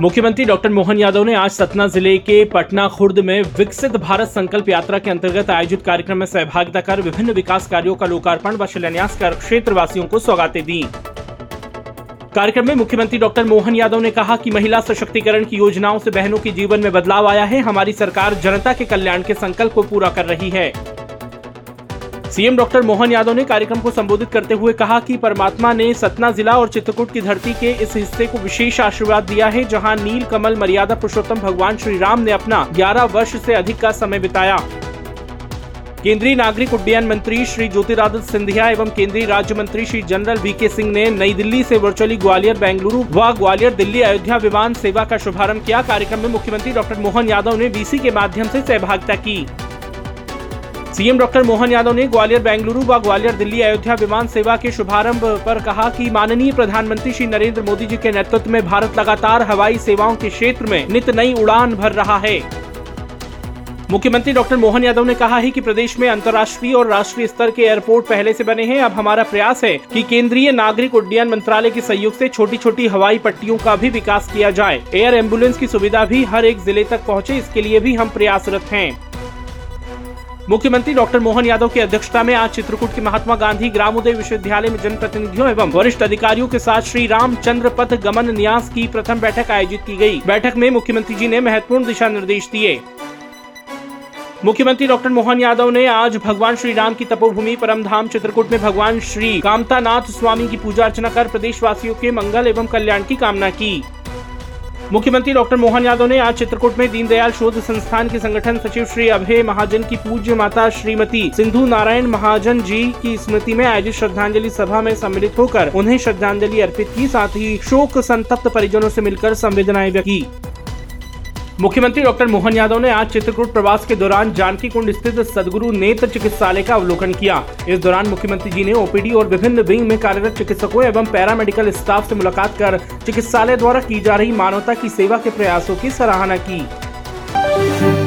मुख्यमंत्री डॉक्टर मोहन यादव ने आज सतना ज़िले के पटना खुर्द में विकसित भारत संकल्प यात्रा के अंतर्गत आयोजित कार्यक्रम में सहभागिता कर विभिन्न विकास कार्यों का लोकार्पण व शिलान्यास कर क्षेत्रवासियों को सौगातें दी। कार्यक्रम में मुख्यमंत्री डॉक्टर मोहन यादव ने कहा कि महिला सशक्तिकरण की योजनाओं से बहनों के जीवन में बदलाव आया है। हमारी सरकार जनता के कल्याण के संकल्प को पूरा कर रही है। सीएम डॉक्टर मोहन यादव ने कार्यक्रम को संबोधित करते हुए कहा कि परमात्मा ने सतना जिला और चित्रकूट की धरती के इस हिस्से को विशेष आशीर्वाद दिया है, जहाँ नील कमल मर्यादा पुरुषोत्तम भगवान श्री राम ने अपना 11 वर्ष से अधिक का समय बिताया। केंद्रीय नागरिक उड्डयन मंत्री श्री ज्योतिरादित्य सिंधिया एवं केंद्रीय राज्य मंत्री श्री जनरल वीके सिंह ने नई दिल्ली से वर्चुअली ग्वालियर, बेंगलुरु व ग्वालियर दिल्ली अयोध्या विमान सेवा का शुभारंभ किया। कार्यक्रम में मुख्यमंत्री डॉक्टर मोहन यादव ने बीसी के माध्यम से सहभागिता की। सीएम डॉक्टर मोहन यादव ने ग्वालियर बेंगलुरु व ग्वालियर दिल्ली अयोध्या विमान सेवा के शुभारंभ पर कहा कि माननीय प्रधानमंत्री श्री नरेंद्र मोदी जी के नेतृत्व में भारत लगातार हवाई सेवाओं के क्षेत्र में नित नई उड़ान भर रहा है। मुख्यमंत्री डॉक्टर मोहन यादव ने कहा है कि प्रदेश में अंतर्राष्ट्रीय और राष्ट्रीय स्तर के एयरपोर्ट पहले से बने हैं। अब हमारा प्रयास है कि केंद्रीय नागरिक उड्डयन मंत्रालय के सहयोग से छोटी छोटी हवाई पट्टियों का भी विकास किया जाए। एयर एंबुलेंस की सुविधा भी हर एक ज़िले तक पहुँचे, इसके लिए भी हम प्रयासरत हैं। मुख्यमंत्री डॉक्टर मोहन यादव की अध्यक्षता में आज चित्रकूट के महात्मा गांधी ग्रामोदय विश्वविद्यालय में जनप्रतिनिधियों एवं वरिष्ठ अधिकारियों के साथ श्री रामचंद्र पथ गमन न्यास की प्रथम बैठक आयोजित की गई। बैठक में मुख्यमंत्री जी ने महत्वपूर्ण दिशा निर्देश दिए। मुख्यमंत्री डॉक्टर मोहन यादव ने आज भगवान श्री राम की तपोभूमि परम धाम चित्रकूट में भगवान श्री कामतानाथ स्वामी की पूजा अर्चना कर प्रदेशवासियों के मंगल एवं कल्याण की कामना की। मुख्यमंत्री डॉक्टर मोहन यादव ने आज चित्रकूट में दीनदयाल शोध संस्थान के संगठन सचिव श्री अभय महाजन की पूज्य माता श्रीमती सिंधु नारायण महाजन जी की स्मृति में आयोजित श्रद्धांजलि सभा में सम्मिलित होकर उन्हें श्रद्धांजलि अर्पित की, साथ ही शोक संतप्त परिजनों से मिलकर संवेदनाएँ व्यक्त की। मुख्यमंत्री डॉक्टर मोहन यादव ने आज चित्रकूट प्रवास के दौरान जानकी कुंड स्थित सदगुरु नेत्र चिकित्सालय का अवलोकन किया। इस दौरान मुख्यमंत्री जी ने ओपीडी और विभिन्न विंग में कार्यरत चिकित्सकों एवं पैरामेडिकल स्टाफ से मुलाकात कर चिकित्सालय द्वारा की जा रही मानवता की सेवा के प्रयासों की सराहना की।